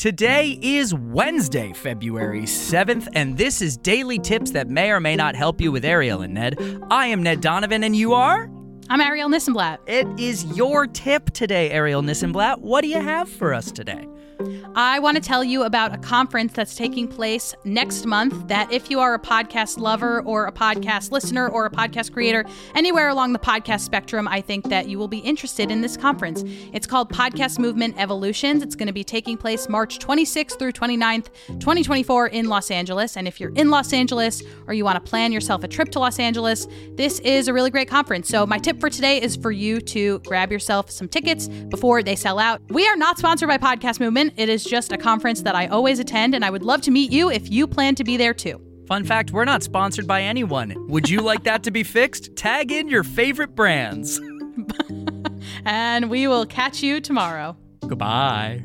Today is Wednesday, February 7th, and this is Daily Tips that may or may not help you with Ariel and Ned. I am Ned Donovan, and you are? I'm Ariel Nissenblatt. It is your tip today, Ariel Nissenblatt. What do you have for us today? I want to tell you about a conference that's taking place next month. That if you are a podcast lover or a podcast listener or a podcast creator anywhere along the podcast spectrum, I think that you will be interested in this conference. It's called Podcast Movement Evolutions. It's going to be taking place March 26th through 29th, 2024 in Los Angeles. And if you're in Los Angeles or you want to plan yourself a trip to Los Angeles, this is a really great conference. So my tip for today is for you to grab yourself some tickets before they sell out. We are not sponsored by Podcast Movement. It is just a conference that I always attend, and I would love to meet you if you plan to be there too. Fun fact we're not sponsored by anyone. Would you like that to be fixed? Tag in your favorite brands. and we will catch you tomorrow. Goodbye.